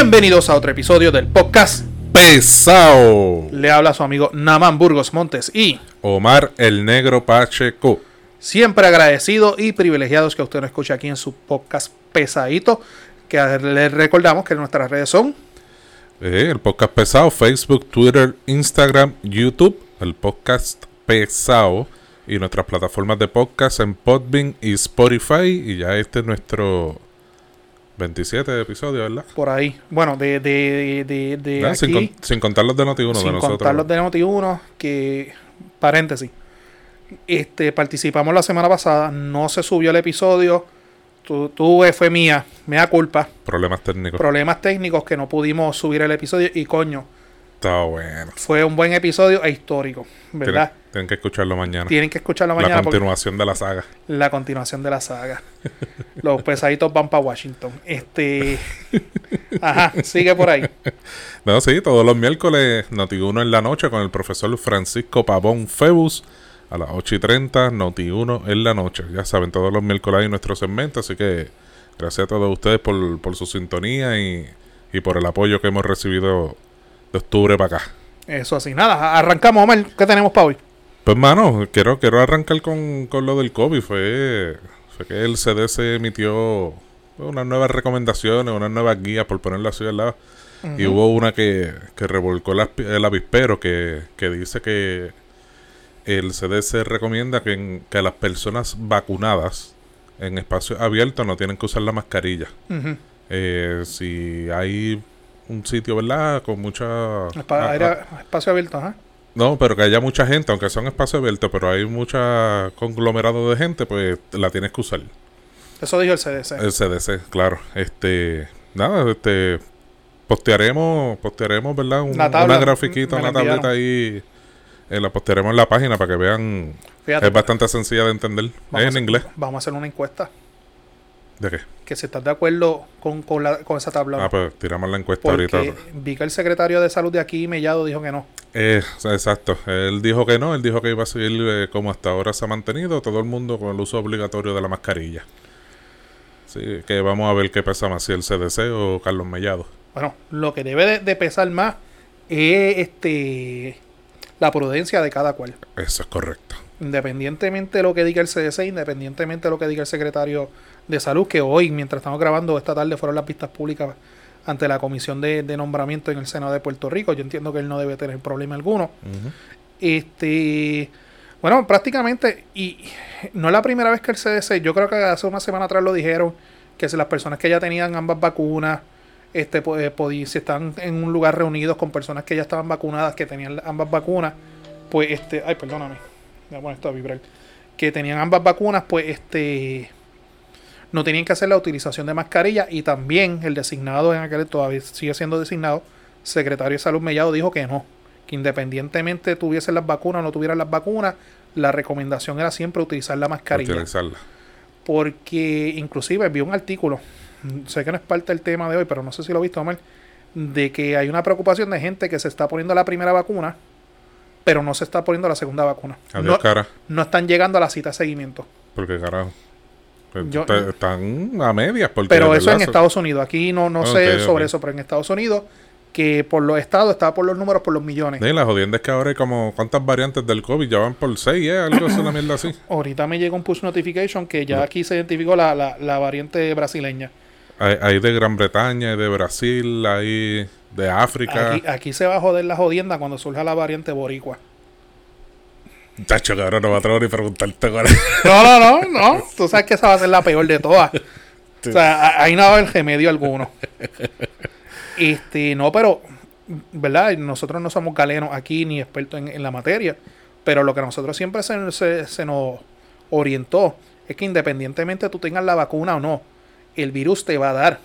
Bienvenidos a otro episodio del podcast Pesao. Le habla su amigo Naman Burgos Montes y Omar el Negro Pacheco. siempre agradecido y privilegiados que usted nos escuche aquí en su podcast pesadito. Que les recordamos que nuestras redes son Eh, el podcast Pesado, Facebook, Twitter, Instagram, YouTube. El podcast Pesado. Y nuestras plataformas de podcast en Podbean y Spotify. Y ya este es nuestro 27 episodio, ¿verdad? por ahí. Bueno, de, de, de, de sin, aquí, con- sin contar los de Noti1 de sin nosotros. contar los de Noti1, que, paréntesis, este, participamos la semana pasada, no se subió el episodio, tu, tuve, fue mía, me da culpa, Problemas técnicos. problemas técnicos que no pudimos subir el episodio y coño, Está bueno. fue un buen episodio e histórico, ¿verdad? Tienen, tienen que escucharlo mañana. Tienen que escucharlo La mañana porque continuación de la saga. la continuación de la saga. Los pesaditos van para Washington. Este. Ajá, sigue por ahí. No, sí, todos los miércoles Noti1 en la noche con el profesor Francisco Pavón Febus a las 8 y 30, Noti1 en la noche. Ya saben, todos los miércoles hay nuestro segmento, así que gracias a todos ustedes por, por su sintonía y, y por el apoyo que hemos recibido de octubre para acá. Eso así. Nada, arrancamos, Omar. ¿Qué tenemos para hoy? Pues, mano, quiero, quiero arrancar con, con lo del COVID. Fue, fue que el CDC emitió unas nuevas recomendaciones, unas nuevas guías, por ponerlo así al lado. Y hubo una que, que revolcó el, aspi- el avispero que, que dice que el CDC recomienda que, en- que las personas vacunadas en espacios abiertos no tienen que usar la mascarilla. Eh, si hay un sitio, ¿verdad? Con mucha... Espa- ah, espacio abierto, ajá. no, pero que haya mucha gente, aunque sea un espacio abierto, pero hay mucha conglomerado de gente, pues la tienes que usar. Eso dijo el CDC. El CDC, claro. Este, nada, este, postearemos, postearemos, ¿verdad? Un- La tabla, una grafiquita, una tableta ahí. eh, la postearemos en la página para que vean. Fíjate, es bastante sencilla de entender. Es en inglés. Vamos a hacer una encuesta. ¿De qué? Que si estás de acuerdo con, con, la- con esa tabla. Ah, pues tiramos la encuesta porque ahorita. vi que el secretario de salud de aquí, Mellado, dijo que no. Eh, exacto. Él dijo que no, él dijo que iba a seguir eh, como hasta ahora se ha mantenido, todo el mundo con el uso obligatorio de la mascarilla. Sí, que vamos a ver qué pesa más, si el CDC o Carlos Mellado. Bueno, lo que debe de, de pesar más es este la prudencia de cada cual. Eso es correcto. Independientemente de lo que diga el CDC, independientemente de lo que diga el secretario de salud, que hoy, mientras estamos grabando esta tarde, fueron las vistas públicas ante la comisión de, de nombramiento en el Senado de Puerto Rico. Yo entiendo que él no debe tener problema alguno. Este, bueno, prácticamente, y no es la primera vez que el CDC, yo creo que hace una semana atrás lo dijeron, que si las personas que ya tenían ambas vacunas, este, pues, podí- si están en un lugar reunidos con personas que ya estaban vacunadas, que tenían ambas vacunas, pues, este, ay, perdóname, esto a vibrar, que tenían ambas vacunas, pues, este, no tenían que hacer la utilización de mascarilla y también el designado en aquel todavía sigue siendo designado secretario de salud Mellado dijo que no que independientemente tuviesen las vacunas o no tuvieran las vacunas la recomendación era siempre utilizar la mascarilla Utilizarla. porque inclusive vi un artículo sé que no es parte del tema de hoy pero no sé si lo he visto mal de que hay una preocupación de gente que se está poniendo la primera vacuna pero no se está poniendo la segunda vacuna Adiós, no, cara. no están llegando a la cita de seguimiento Porque carajo. Pues, Yo- te- están a medias. Porque, Pero eso en. Estados Unidos. Aquí no, no sé Ok, sobre eso, pero en Estados Unidos, que por los estados está por los números, por los millones. Sí, la jodienda es que ahora hay como cuántas variantes del COVID, ya van por seis, ¿eh? Algo así, una mierda así. Ahorita me llega un push notification que ya aquí se identificó la, la, la variante brasileña. Hay, hay de Gran Bretaña, hay de Brasil, hay de África. Aquí, aquí se va a joder la jodienda cuando surja la variante boricua. Chacho, cabrón, no me atrevo ni preguntarte cuál es. No, no, no, no. Tú sabes que esa va a ser la peor de todas. O sea, ahí no va a haber remedio alguno. Este, no, pero, ¿verdad? Nosotros no somos galenos aquí ni expertos en, en la materia. Pero lo que a nosotros siempre se, se- se nos orientó es que independientemente tú tengas la vacuna o no, el virus te va a dar.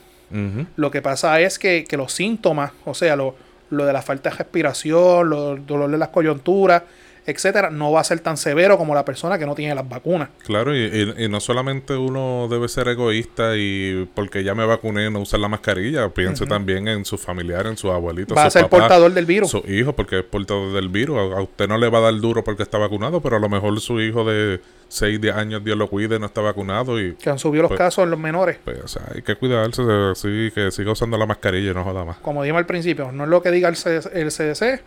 Lo que pasa es que, que los síntomas, o sea, lo, lo de la falta de respiración, lo- el dolor de las coyunturas, etcétera, no va a ser tan severo como la persona que no tiene las vacunas. Claro, y, y- y no solamente uno debe ser egoísta y porque ya me vacuné no usar la mascarilla, piense también en sus familiares, en sus abuelitos, Va a ser portador del virus. Su hijo, porque es portador del virus. A, a usted no le va a dar duro porque está vacunado, pero a lo mejor su hijo de 6, 10 años, Dios lo cuide, no está vacunado y que han subido los Pues- casos en los menores. pues o sea, hay que cuidarse, así que siga usando la mascarilla y no joda más. Como dijimos al principio, no es lo que diga el, C- el CDC,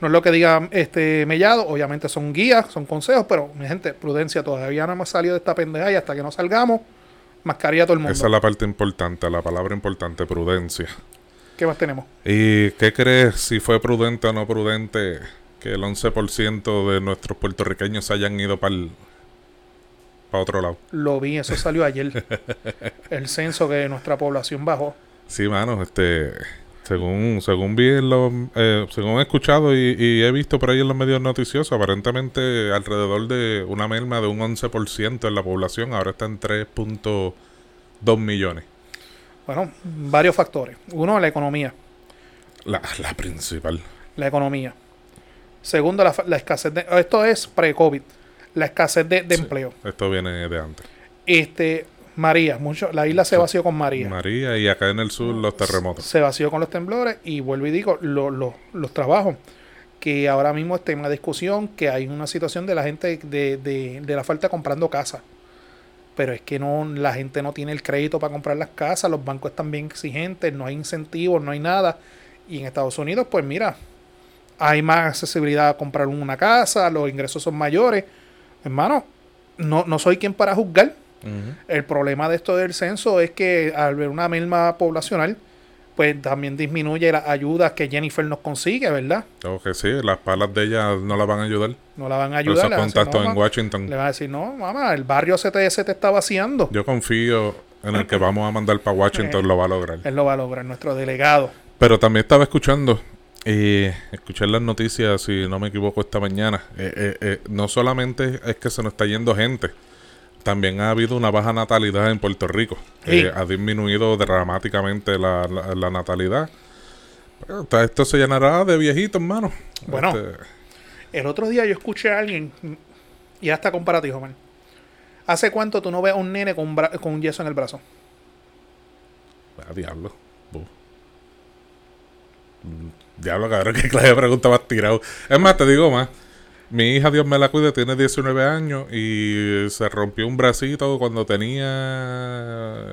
no es lo que diga este Mellado, obviamente son guías, son consejos, pero mi gente, prudencia, todavía no hemos salido de esta pendeja y hasta que no salgamos, mascarilla a todo el mundo. Esa es la parte importante, la palabra importante, prudencia. ¿Qué más tenemos? ¿Y qué crees si fue prudente o no prudente que el 11% de nuestros puertorriqueños hayan ido para otro lado? Lo vi, eso salió ayer. el censo que nuestra población bajó. Sí, mano, este, según, según vi en los, eh, según he escuchado y, y he visto por ahí en los medios noticiosos, aparentemente alrededor de una merma de un 11% en la población, ahora está en 3.2 millones. Bueno, varios factores. Uno, la economía. La, la principal. La economía. Segundo, la, la escasez de... Esto es pre-COVID. La escasez de, de Sí. empleo. Esto viene de antes. Este, María, mucho, la isla se vació con María. María y acá en el sur los terremotos. Se vació con los temblores y vuelvo y digo, lo- lo- los trabajos. Que ahora mismo está en una discusión, que hay una situación de la gente de, de- de la falta comprando casas. Pero es que no, la gente no tiene el crédito para comprar las casas, los bancos están bien exigentes, no hay incentivos, no hay nada. Y en Estados Unidos, pues mira, hay más accesibilidad a comprar una casa, los ingresos son mayores. Hermano, no, no soy quien para juzgar. El problema de esto del censo es que al ver una merma poblacional, pues también disminuye las ayudas que Jennifer nos consigue, ¿verdad? Tengo que sí, las palas de ella no la van a ayudar. No la van a ayudar. esos contactos no, en Washington. Le van a decir, no, mamá, el barrio se te, se te está vaciando. Yo confío en el que vamos a mandar para Washington, lo va a lograr. Él lo va a lograr, nuestro delegado. Pero también estaba escuchando, y escuché las noticias, si no me equivoco, esta mañana. Eh, eh, eh, no solamente es que se nos está yendo gente, también ha habido una baja natalidad en Puerto Rico. Sí. Eh, ha disminuido dramáticamente la, la- la natalidad. Pero esto se llenará de viejitos, hermano. Bueno. Este, El otro día yo escuché a alguien, y hasta comparativo, man. ¿Hace cuánto tú no ves a un nene con un, bra- con un yeso en el brazo? ah, diablo. Mm, Diablo, cabrón, qué clase de pregunta más tirado. Es más, te digo más. Mi hija, Dios me la cuide, tiene 19 años y se rompió un bracito cuando tenía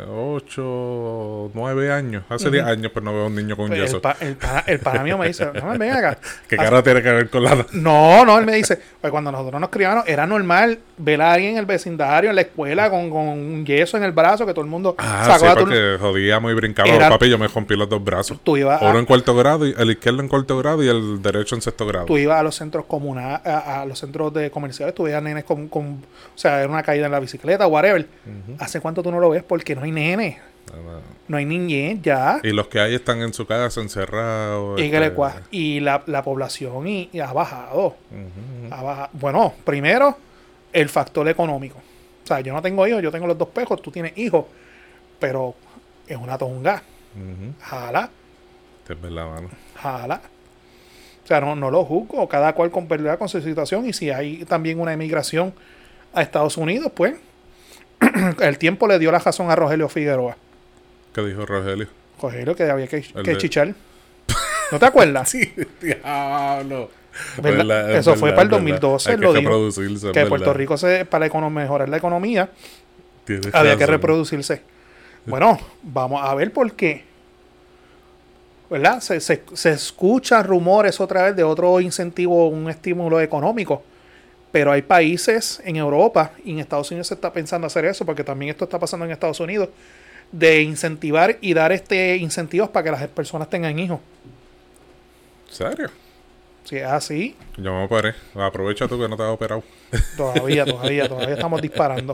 8, 9 años. Hace 10 años, pues no veo a un niño con Pues yeso. el, pa- el, pa- el pana mío me dice, no, ven acá. ¿Qué cara tiene que ver con la... No, no, él me dice, pues cuando nosotros nos criamos era normal ver a alguien en el vecindario, en la escuela, con, con un yeso en el brazo, que todo el mundo Ah, sacó sí, a porque jodíamos y brincamos. Era- Papi, yo me rompí los dos brazos. Tú ibas, Uno a, en cuarto grado, y el izquierdo en cuarto grado y el derecho en sexto grado. tú ibas a los centros comunales, a, a los centros de comerciales, tú veías nenes con, con- o sea, era una caída en la bicicleta, whatever. ¿Hace cuánto tú no lo ves? Porque no hay nenes, no hay niñez ya. Y los que hay están en su casa encerrados. Y, que este, y la, la población y, y ha bajado. ha bajado. Bueno, primero, el factor económico. O sea, yo no tengo hijos, yo tengo los dos pejos, tú tienes hijos, pero es una tonga. Ujú. Jala, Es verdad, mano. jala. O sea, no, no lo juzgo, cada cual con, ¿verdad? con su situación. Y si hay también una emigración a Estados Unidos, pues el tiempo le dio la razón a Rogelio Figueroa. ¿Qué dijo Rogelio? Rogelio, que había que, que de- chichar. ¿No te acuerdas? Sí, diablo. ¿Verdad? Verdad, es Eso fue para el es verdad. 2012, Hay lo que dijo. que Puerto. Rico, se, para mejorar la economía, Tienes había que reproducirse. Bueno, vamos a ver por qué. ¿Verdad? Se, se, se escuchan rumores otra vez de otro incentivo, un estímulo económico. Pero hay países en Europa y en Estados Unidos se está pensando hacer eso, porque también esto está pasando en Estados Unidos, de incentivar y dar este incentivos para que las personas tengan hijos. ¿Serio? Si es así, Yo me operé. Aprovecha tú que no te has operado. Todavía, todavía, todavía estamos disparando.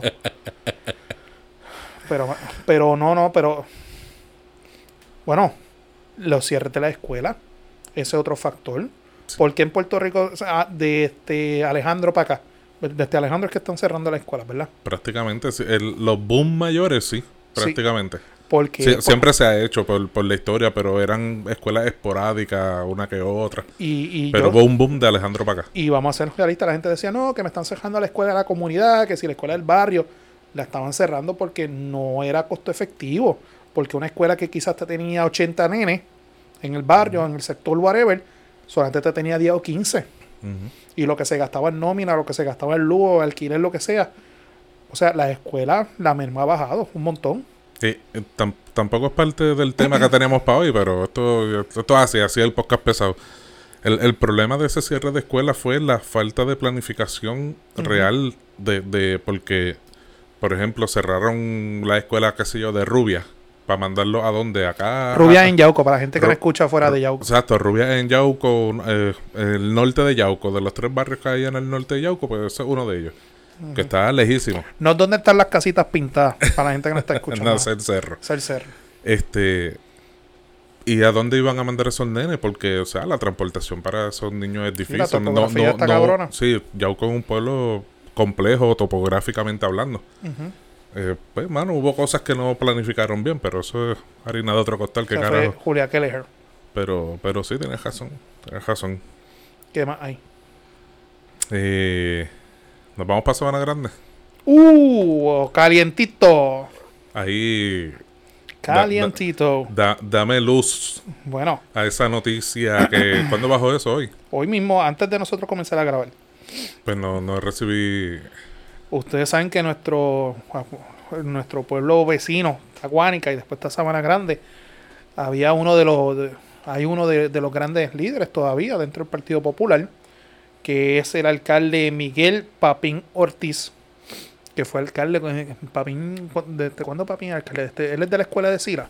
Pero, pero no, no, pero. Bueno, los cierres de la escuela. Ese es otro factor. Porque en Puerto Rico, sea, de este Alejandro para acá, de este Alejandro es que están cerrando la escuela, ¿verdad? Prácticamente, sí. El- los boom mayores, sí. Prácticamente. Porque, siempre se ha hecho por, por, la historia, pero eran escuelas esporádicas, una que otra. Y, pero hubo un boom de Alejandro para acá. Y vamos a ser realistas, la gente decía, no, que me están cerrando la escuela de la comunidad, que si la escuela del barrio, la estaban cerrando porque no era costo efectivo. Porque una escuela que quizás te tenía 80 nenes en el barrio, en el sector whatever, solamente te tenía 10 o 15. Y lo que se gastaba en nómina, lo que se gastaba en lujo, alquiler, lo que sea. O sea, la escuela, la merma ha bajado un montón. Sí, eh, tampoco es parte del tema que tenemos para hoy, pero esto, esto es así, así el podcast pesado. El, el, problema de ese cierre de escuela fue la falta de planificación real de, de, porque, por ejemplo, cerraron la escuela, qué sé yo, de Rubia para mandarlo a dónde, acá. Rubia en Yauco, para la gente que no escucha fuera de Yauco. Exacto, Rubia en Yauco, eh, el norte de Yauco, de los tres barrios que hay en el norte de Yauco, pues ese es uno de ellos. Que está lejísimo. No es donde están las casitas pintadas, para la gente que no está escuchando. no, es el cerro. Es el cerro. Este. ¿Y a dónde iban a mandar esos nenes? Porque, o sea, la transportación para esos niños es difícil. no, no, no, sí, Yauco es un pueblo complejo topográficamente hablando. Eh, pues, mano, hubo cosas que no planificaron bien, pero eso es harina de otro costal que carajo. Julia Kelleher. Pero, pero sí, tienes razón. Tienes razón. ¿Qué más hay? Eh, Nos vamos para Sabana Grande. ¡Uh! Calientito. Ahí. Calientito. dame luz. Bueno. A esa noticia que. ¿Cuándo bajó eso hoy? Hoy mismo, antes de nosotros comenzar a grabar. Pues no, no recibí Ustedes saben que nuestro, nuestro pueblo vecino, Tacuánica y después está Sabana Grande, había uno de los, hay uno de, los grandes líderes todavía dentro del Partido Popular, que es el alcalde Miguel Papín Ortiz, que fue alcalde, Papín, ¿desde cuándo Papín alcalde? Este, él es de la escuela de Sila,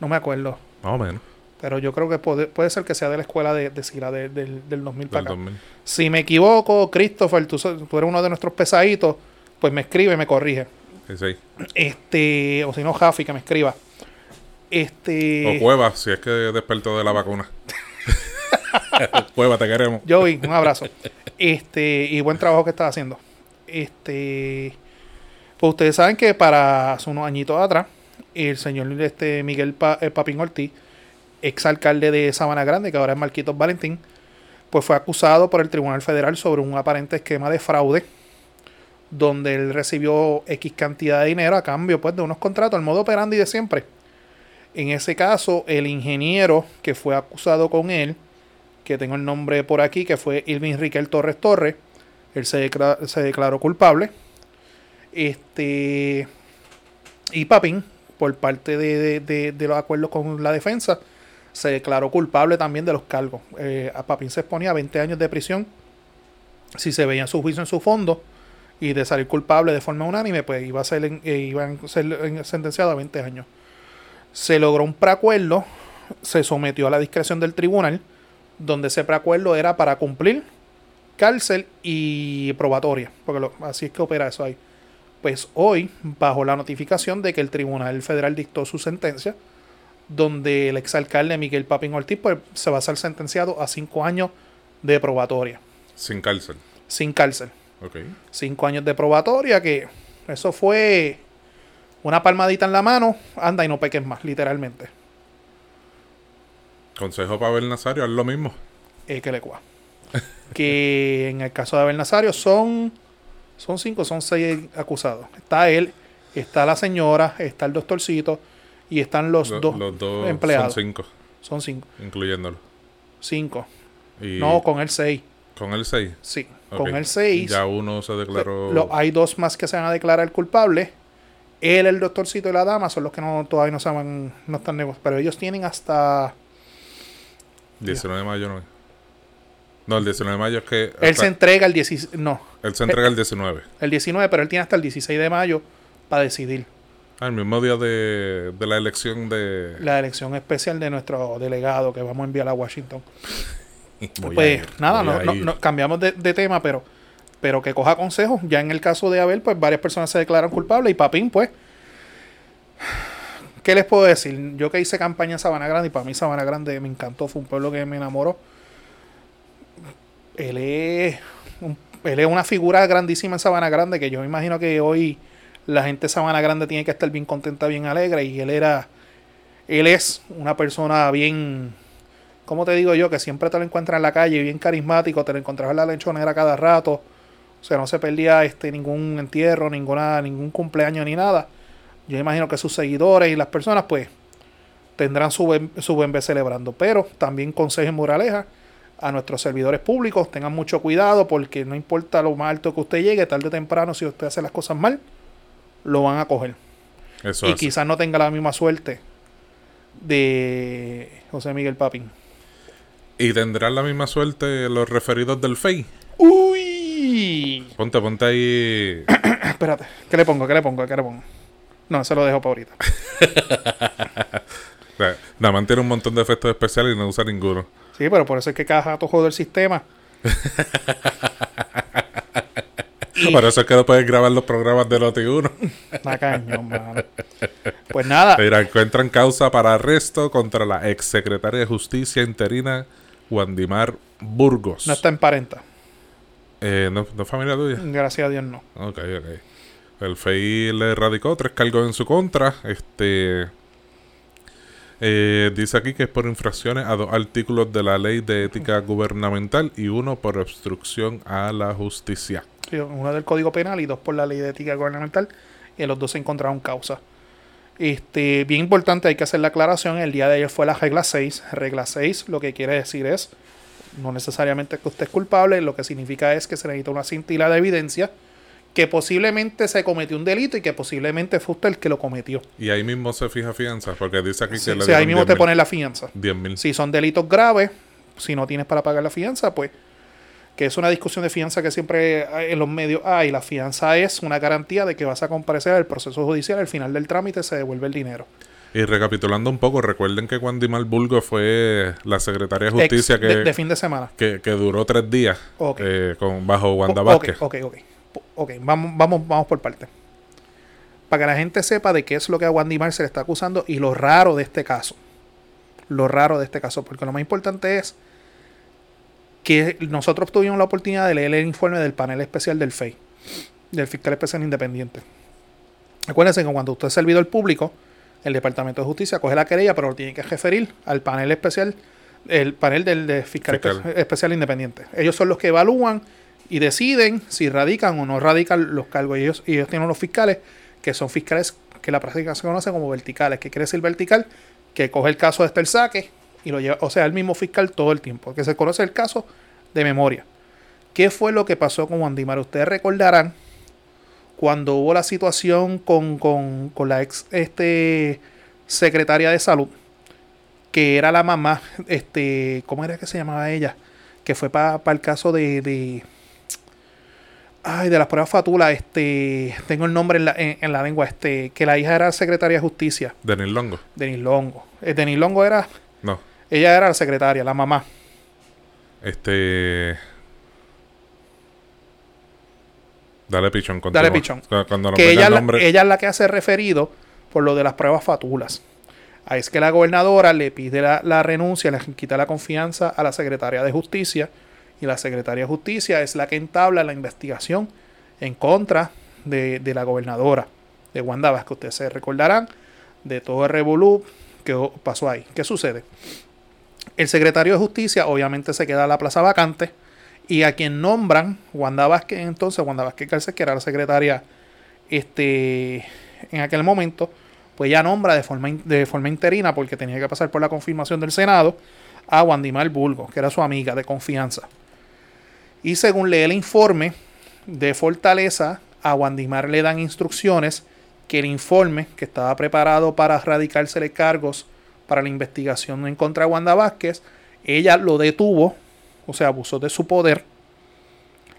no me acuerdo. Más o menos. Pero yo creo que puede, puede ser que sea de la escuela de, de Sila del, del 2000 para acá. Si me equivoco, Christopher, tú, tú, eres uno de nuestros pesaditos, pues me escribe me corrige. Sí. Este, o si no, Jafi, que me escriba. Este. O Cueva, si es que despertó de la vacuna. Cueva, te queremos. Joey, un abrazo. Este, y buen trabajo que estás haciendo. Este. Pues ustedes saben que para hace unos añitos atrás, el señor este, Miguel eh, Papín Ortiz exalcalde de Sabana Grande, que ahora es Marquitos Valentín, pues fue acusado por el Tribunal Federal sobre un aparente esquema de fraude, donde él recibió X cantidad de dinero a cambio pues, de unos contratos, el modo operandi de siempre. En ese caso, el ingeniero que fue acusado con él, que tengo el nombre por aquí, que fue Ilvin Riquel Torres Torres, él se, declaró, culpable. Este, y Papín, por parte de los acuerdos con la defensa, se declaró culpable también de los cargos. Eh, a Papín se exponía a 20 años de prisión si se veía su juicio en su fondo y de salir culpable de forma unánime, pues iba a ser, eh, a ser sentenciado a 20 años. Se logró un preacuerdo, se sometió a la discreción del tribunal, donde ese preacuerdo era para cumplir cárcel y probatoria, porque así es que opera eso ahí. Pues hoy, bajo la notificación de que el Tribunal Federal dictó su sentencia, donde el exalcalde Miguel Papín Ortiz pues, se va a ser sentenciado a cinco años de probatoria. Sin cárcel. Sin cárcel. Ok. Cinco años de probatoria, que eso fue una palmadita en la mano, anda y no peques más, literalmente. Consejo para Abel Nazario, haz lo mismo. Eh, que le cua. que en el caso de Abel Nazario son, son cinco, son seis acusados. Está él, está la señora, está el doctorcito, y están los, dos, empleados. Son cinco. Son cinco. Incluyéndolo. Cinco. no, con el seis. ¿Con el seis? Sí. Con el seis. Ya uno se declaró. hay dos más que se van a declarar culpables. Él, el doctorcito y la dama son los que no todavía no saben, no están negociando. Pero ellos tienen hasta. 19 de mayo no No, el 19 de mayo es que. Él se entrega el 16. No. Él se entrega el 19. El 19, pero él tiene hasta el 16 de mayo para decidir. Ah, el mismo día de, la elección de... La elección especial de nuestro delegado que vamos a enviar a Washington. pues nada, no, cambiamos de, tema, pero, pero que coja consejos. Ya en el caso de Abel, pues varias personas se declaran culpables y Papín, pues... ¿Qué les puedo decir? Yo que hice campaña en Sabana Grande y para mí Sabana Grande me encantó, fue un pueblo que me enamoró. Él es, él es una figura grandísima en Sabana Grande que yo me imagino que hoy La gente Sabana Grande tiene que estar bien contenta, bien alegre. Y él era. Él es una persona bien. ¿Cómo te digo yo? Que siempre te lo encuentras en la calle, bien carismático. Te lo encontrabas en la lechonera cada rato. O sea, no se perdía este, ningún entierro, ninguna, ningún cumpleaños ni nada. Yo imagino que sus seguidores y las personas, pues, tendrán su buen, su vez celebrando. Pero también consejo y moraleja a nuestros servidores públicos, tengan mucho cuidado porque no importa lo más alto que usted llegue, tarde o temprano, si usted hace las cosas mal, lo van a coger. Eso y es. quizás no tenga la misma suerte de José Miguel Papín. Y tendrán la misma suerte los referidos del FEI. ¡Uy! Ponte, ponte ahí. Espérate, ¿qué le pongo? ¿Qué le pongo? ¿Qué le pongo? No, se lo dejo para ahorita. Nada más tiene un montón de efectos especiales y no usa ninguno. Sí, pero por eso es que cada jato jode el sistema. Y- Por eso es que no puedes grabar los programas de Noti1. La cañón, mano. Pues nada, Mira, encuentran causa para arresto contra la exsecretaria de Justicia interina Wandimar Burgos. no está en parenta. Eh, ¿no, ¿No es familia tuya? Gracias a Dios no. Ok, ok. El FEI le radicó tres cargos en su contra. Este. eh, dice aquí que es por infracciones a dos artículos de la ley de ética gubernamental y uno por obstrucción a la justicia. Sí, Uno del Código Penal y dos por la Ley de Ética Gubernamental. Y los dos se encontraron causa. Este, bien importante, hay que hacer la aclaración. El día de ayer fue la regla 6. Regla 6 lo que quiere decir es, no necesariamente que usted es culpable, lo que significa es que se necesita una cintila de evidencia que posiblemente se cometió un delito y que posiblemente fue usted el que lo cometió. Y ahí mismo se fija fianza, porque dice aquí que Sí, le ahí mismo te 10.000. ponen la fianza. 10 mil. Si son delitos graves, si no tienes para pagar la fianza, pues que es una discusión de fianza que siempre en los medios hay. La fianza es una garantía de que vas a comparecer al proceso judicial, al final del trámite se devuelve el dinero. Y recapitulando un poco, recuerden que Wandimar Burgos fue la secretaria de Ex justicia que, de, de fin de semana. que, que duró tres días eh, con, bajo Wanda Vázquez. Ok, ok, ok. Po- ok, vamos, vamos, vamos por parte. Para que la gente sepa de qué es lo que a Wandy Mar se le está acusando y lo raro de este caso. Lo raro de este caso, porque lo más importante es que nosotros tuvimos la oportunidad de leer el informe del panel especial del FEI, del fiscal especial independiente. Acuérdense que cuando usted es servidor público, el Departamento de Justicia coge la querella, pero lo tiene que referir al panel especial, el panel del de fiscal, Fiscal. espe- especial independiente. Ellos son los que evalúan y deciden si radican o no radican los cargos. Y ellos, y ellos tienen unos fiscales que son fiscales que la práctica se conoce como verticales. ¿Qué quiere decir vertical? Que coge el caso desde el saque y lo lleva, o sea, el mismo fiscal todo el tiempo, que se conoce el caso de memoria. ¿Qué fue lo que pasó con Wandimar? Ustedes recordarán cuando hubo la situación con, con- con la ex este, secretaria de salud, que era la mamá, este, ¿cómo era que se llamaba ella? Que fue para el caso de, de- ay, de las pruebas Fatula, este, tengo el nombre en la, en, en la lengua, este, que la hija era secretaria de justicia, Denis Longo. Denis Longo. Eh, Denis Longo era. Ella era la secretaria, la mamá. Este. Dale pichón. Dale continúa. pichón. Cu- Cuando que ella, el nombre. ella es la que hace referido por lo de las pruebas fatulas. Ahí es que la gobernadora le pide la, la renuncia, le quita la confianza a la secretaria de justicia y la secretaria de justicia es la que entabla la investigación en contra de, de la gobernadora de Wanda Vázquez. Ustedes se recordarán de todo el revolú que pasó ahí. ¿Qué sucede? El secretario de justicia obviamente se queda a la plaza vacante y a quien nombran Wanda Vázquez, entonces Wanda Vázquez Garcés, que era la secretaria este, en aquel momento, pues ya nombra de forma, de forma interina, porque tenía que pasar por la confirmación del Senado, a Wandimar Burgos, que era su amiga de confianza. Y según lee el informe de Fortaleza, a Wandimar le dan instrucciones que el informe, que estaba preparado para radicársele cargos para la investigación en contra de Wanda Vázquez, ella lo detuvo, o sea, abusó de su poder,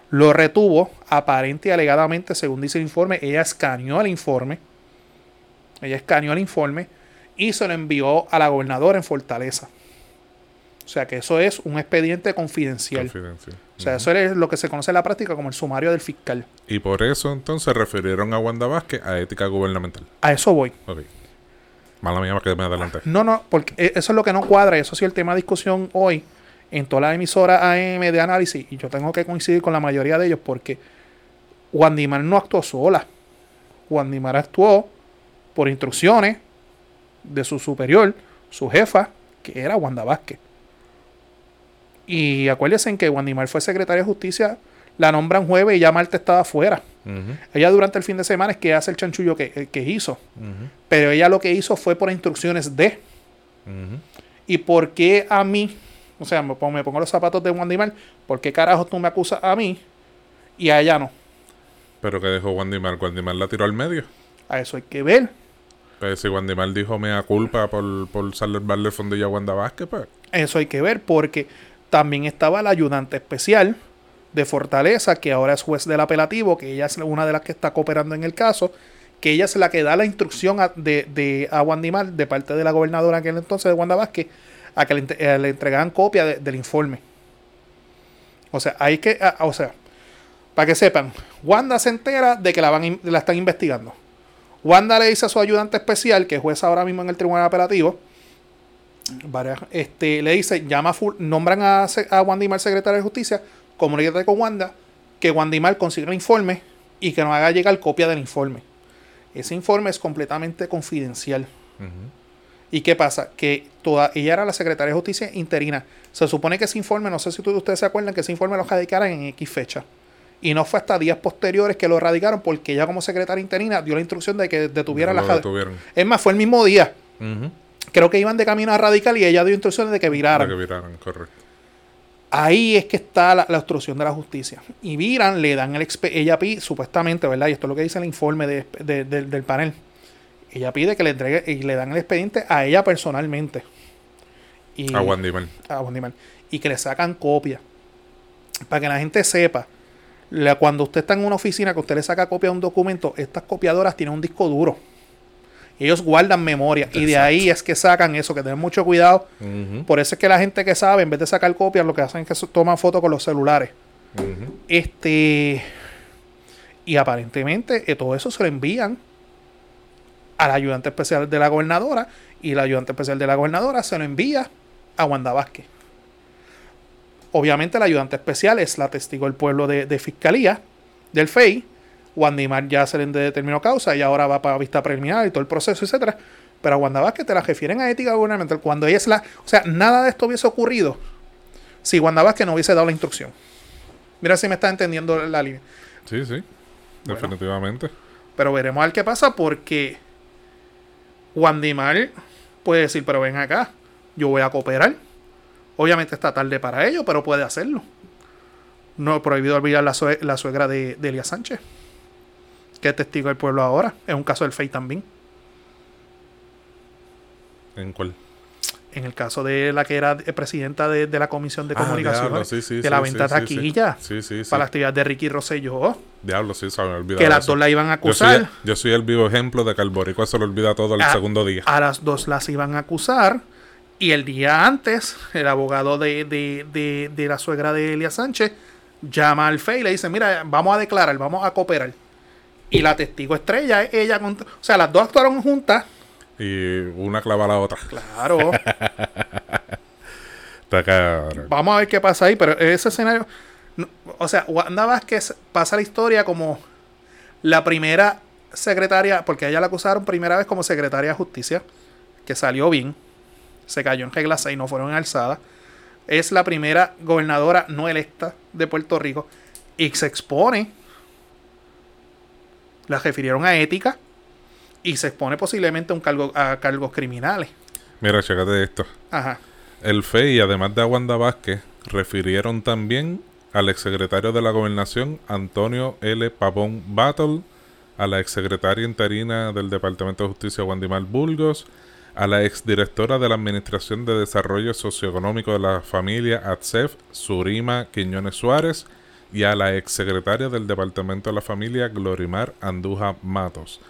lo retuvo, aparente y alegadamente, según dice el informe, ella escaneó el informe, ella escaneó el informe y se lo envió a la gobernadora en Fortaleza. O sea que eso es un expediente confidencial. Confidencial. O sea, eso es lo que se conoce en la práctica como el sumario del fiscal. Y por eso entonces refirieron a Wanda Vázquez a ética gubernamental. A eso voy. Ok. Mala mía que me adelanté. No, no, porque e- eso es lo que no cuadra. Eso ha sido el tema de discusión hoy en toda la emisora AM de análisis. Y yo tengo que coincidir con la mayoría de ellos porque Wandimar no actuó sola. Wandimar actuó por instrucciones de su superior, su jefa, que era Wanda Vázquez. Y acuérdense en que Wandimar fue secretaria de justicia, la nombran jueves y ya Marta estaba fuera. Ella durante el fin de semana es que hace el chanchullo que, que hizo. Pero ella lo que hizo fue por instrucciones de. ¿Y por qué a mí? O sea, me pongo, me pongo los zapatos de Wandimar. ¿Por qué carajos tú me acusas a mí y a ella no? ¿Pero qué dejó Wandimar? ¿Wandimar la tiró al medio? A eso hay que ver. Pues si Wandimar dijo mea culpa por, por salvarle el fondillo a Wanda Vázquez, pues. Eso hay que ver porque también estaba la ayudante especial de Fortaleza, que ahora es juez del apelativo, que ella es una de las que está cooperando en el caso, que ella es la que da la instrucción a, de, de, a Wandimar de parte de la gobernadora en aquel entonces de Wanda Vázquez, a que le, eh, le entregaran copia de, del informe. O sea, hay que, a, o sea, para que sepan, Wanda se entera de que la, van, la están investigando. Wanda le dice a su ayudante especial, que es juez ahora mismo en el tribunal apelativo, este, le dice, llama full, nombran a, a Wandimar secretario de justicia, comunícate con Wanda, que Wandimar consiga el informe y que nos haga llegar copia del informe. Ese informe es completamente confidencial. Uh -huh. ¿Y qué pasa? Que toda, ella era la secretaria de justicia interina. Se supone que ese informe, no sé si ustedes se acuerdan, que ese informe lo radicaran en X fecha. Y no fue hasta días posteriores que lo radicaron porque ella como secretaria interina dio la instrucción de que detuvieran No la detuvieron. Es más, fue el mismo día. Creo que iban de camino a radical y ella dio instrucciones de que viraran. Para que viraran, correcto. Ahí es que está la, la obstrucción de la justicia. Y viran, le dan el expe- ella pide, supuestamente, ¿verdad? Y esto es lo que dice el informe de- de- de- del panel. Ella pide que le entregue y le dan el expediente a ella personalmente. Y, A Wandimar. a Wandimar. Y que le sacan copia. Para que la gente sepa. la- cuando usted está en una oficina que usted le saca copia de un documento, estas copiadoras tienen un disco duro. Ellos guardan memoria. Y de ahí es que sacan eso, que tengan mucho cuidado. Por eso es que la gente que sabe, en vez de sacar copias, lo que hacen es que toman fotos con los celulares. Este. Y aparentemente eh, todo eso se lo envían al ayudante especial de la gobernadora. Y el ayudante especial de la gobernadora se lo envía a Wanda Vázquez. Obviamente, el ayudante especial es la testigo del pueblo de, de fiscalía del FEI. Wandimar ya se le determinó causa y ahora va para vista preliminar y todo el proceso, etcétera. Pero a Wanda Vázquez te la refieren a ética gubernamental cuando ella es la. O sea, nada de esto hubiese ocurrido si Wanda Vázquez no hubiese dado la instrucción. Mira si me está entendiendo la línea. Sí, sí. Bueno. Definitivamente. Pero veremos a ver qué pasa porque Wandimar puede decir, pero ven acá, yo voy a cooperar. Obviamente está tarde para ello, pero puede hacerlo. No he prohibido olvidar la, sue- la suegra de, de Elia Sánchez, que es testigo del pueblo ahora. Es un caso del FEI también. ¿En cuál? En el caso de la que era eh, presidenta de, de la Comisión de Ah, Comunicaciones, sí, sí, de la sí, venta sí. taquilla Sí, sí, sí. para la actividad de Ricky Rosselló, Diablo, sí, se me olvidó. que las dos la iban a Yo soy, acusar. yo soy el vivo ejemplo de que al boricua se lo olvida todo el segundo día. A las dos las iban a acusar. Y el día antes, el abogado de, de, de, de la suegra de Elia Sánchez llama al FEI y le dice: Mira, vamos a declarar, vamos a cooperar. Y la testigo estrella es ella. contra- O sea, las dos actuaron juntas. Y una clava a la otra. Claro. Está cabrón. vamos a ver qué pasa ahí. Pero ese escenario. no- O sea, Wanda Vázquez pasa la historia como la primera secretaria, porque a ella la acusaron primera vez como secretaria de justicia, que salió bien, se cayó en regla 6, no fueron alzadas. Es la primera gobernadora no electa de Puerto Rico y se expone. La refirieron a ética y se expone posiblemente a, un cargo, a cargos criminales. Mira, chécate esto. Ajá. El FEI, además de a Wanda Vázquez, refirieron también al exsecretario de la Gobernación, Antonio L. Pavón Battle, a la exsecretaria interina del Departamento de Justicia, Wandimar Burgos, a la exdirectora de la Administración de Desarrollo Socioeconómico de la Familia, ATSEF, Surima Quiñones Suárez, y a la exsecretaria del Departamento de la Familia, Glorimar Anduja Matos.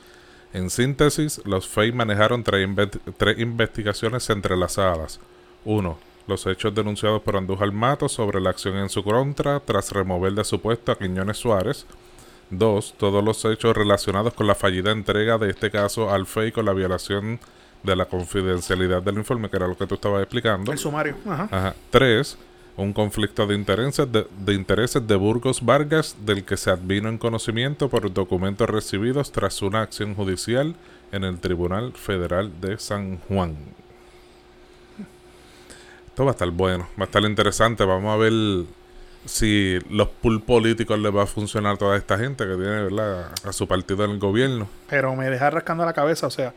En síntesis, los FEI manejaron tres, inve- tres investigaciones entrelazadas. 1. Los hechos denunciados por Andújar Matos sobre la acción en su contra tras remover de su puesto a Quiñones Suárez. 2. Todos los hechos relacionados con la fallida entrega de este caso al FEI con la violación de la confidencialidad del informe, que era lo que tú estabas explicando. El sumario. Ajá. Ajá. Tres, un conflicto de intereses de, intereses de Burgos Vargas del que se advino en conocimiento por documentos recibidos tras una acción judicial en el Tribunal Federal de San Juan. Esto va a estar bueno, va a estar interesante. Vamos a ver si los pool políticos les va a funcionar a toda esta gente que tiene ¿verdad? a su partido en el gobierno. Pero me deja rascando la cabeza, o sea,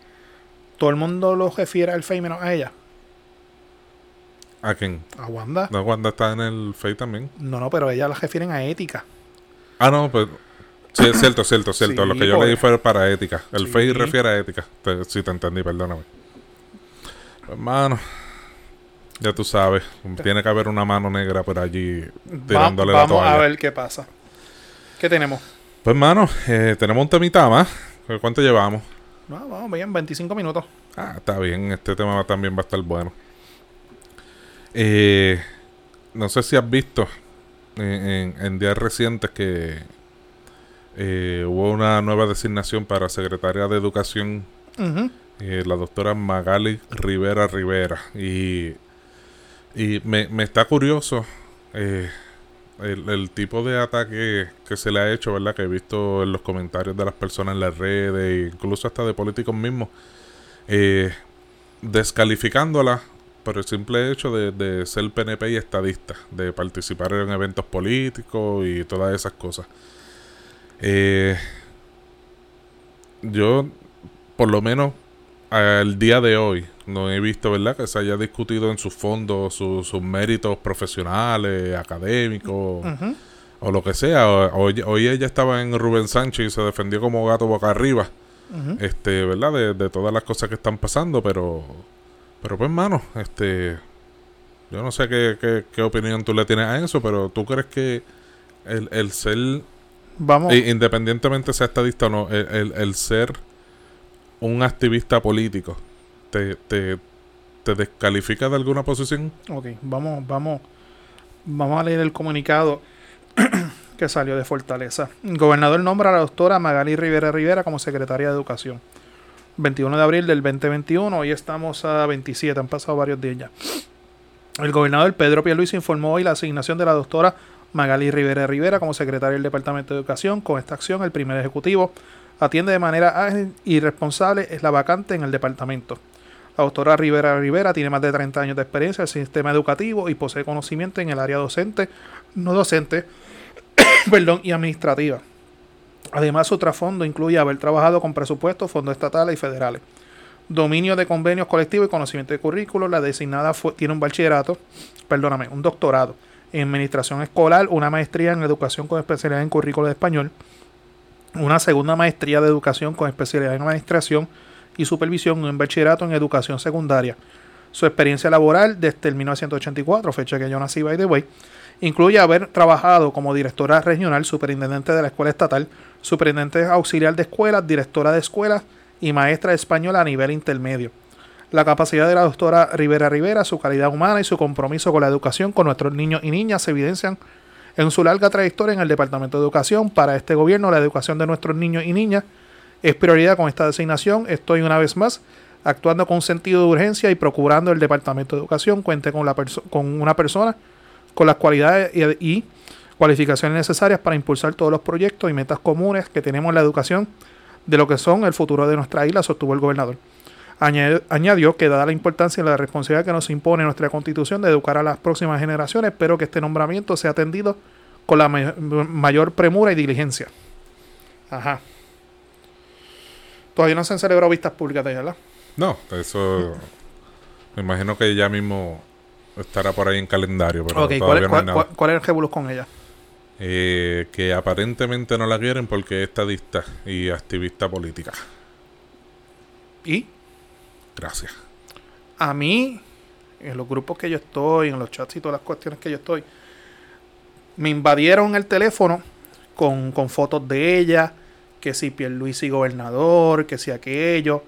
todo el mundo lo refiere al FEI menos a ella. ¿A quién? A Wanda. No, Wanda está en el FEI también. No, no, pero ella la refieren a ética. Ah, no, pues. Sí, es cierto, cierto, cierto. Sí, Lo que yo pues. leí fue para ética. El Sí. Refiere a ética. Te- sí, te entendí, perdóname. Hermano, ya tú sabes. Tiene que haber una mano negra por allí Va- tirándole la vamos a ver qué pasa. ¿Qué tenemos? Pues, hermano, eh, tenemos un temita más. ¿Cuánto llevamos? No, vamos bien, 25 minutos. Ah, está bien. Este tema también va a estar bueno. Eh, no sé si has visto en, en días recientes que eh, hubo una nueva designación para secretaria de Educación, eh, la doctora Magali Rivera Rivera. Y, y me, me está curioso eh, el, el tipo de ataque que se le ha hecho, ¿verdad? Que he visto en los comentarios de las personas en las redes, incluso hasta de políticos mismos, eh, descalificándola por el simple hecho de, de ser PNP y estadista, de participar en eventos políticos y todas esas cosas. Eh, yo, por lo menos al día de hoy, no he visto, ¿verdad?, que se haya discutido en sus fondos su- sus méritos profesionales, académicos o lo que sea. Hoy, hoy ella estaba en Rubén Sánchez y se defendió como gato boca arriba, este, ¿verdad? De, de todas las cosas que están pasando, pero, pero pues, mano, este, yo no sé qué, qué, qué opinión tú le tienes a eso, pero tú crees que el, el ser, Vamos. independientemente sea estadista o no, el, el- el ser un activista político, te, te, te descalifica de alguna posición? Ok, vamos, vamos, vamos a leer el comunicado que salió de Fortaleza. El gobernador nombra a la doctora Magali Rivera Rivera como secretaria de Educación. 21 de abril del 2021, hoy estamos a 27, han pasado varios días ya. El gobernador Pedro Pierluisi informó hoy la asignación de la doctora Magali Rivera Rivera como secretaria del Departamento de Educación. Con esta acción, el primer ejecutivo atiende de manera ágil y la vacante en el departamento. La doctora Rivera Rivera tiene más de 30 años de experiencia en el sistema educativo y posee conocimiento en el área docente, no docente, perdón, y administrativa. Además, su trasfondo incluye haber trabajado con presupuestos, fondos estatales y federales. Dominio de convenios colectivos y conocimiento de currículos. La designada tiene un bachillerato, perdóname, un doctorado en administración escolar, una maestría en educación con especialidad en currículo de español, una segunda maestría de educación con especialidad en administración y supervisión un bachillerato en educación secundaria. Su experiencia laboral desde el 1984, fecha que yo nací, by the way, incluye haber trabajado como directora regional, superintendente de la escuela estatal, superintendente auxiliar de escuelas, directora de escuelas y maestra de español a nivel intermedio. La capacidad de la doctora Rivera Rivera, su calidad humana y su compromiso con la educación con nuestros niños y niñas se evidencian en su larga trayectoria en el Departamento de Educación. Para este gobierno, la educación de nuestros niños y niñas es prioridad con esta designación. Estoy una vez más actuando con sentido de urgencia y procurando el Departamento de Educación cuente con, la con una persona con las cualidades y cualificaciones necesarias para impulsar todos los proyectos y metas comunes que tenemos en la educación de lo que son el futuro de nuestra isla, sostuvo el gobernador. Añadió que dada la importancia y la responsabilidad que nos impone nuestra constitución de educar a las próximas generaciones, espero que este nombramiento sea atendido con la ma- mayor premura y diligencia. Ajá. Todavía no se han celebrado vistas públicas de ella, ¿verdad? No, eso me imagino que ya mismo estará por ahí en calendario, pero ok, ¿cuál, todavía es- no hay cuál- nada. cuál- cuál es el revolus con ella? Eh, que aparentemente no la quieren porque es estadista y activista política. Y Gracias. a mí, en los grupos que yo estoy, en los chats y todas las cuestiones que yo estoy, me invadieron el teléfono con, con fotos de ella, que si Pierluisi gobernador, que si aquello.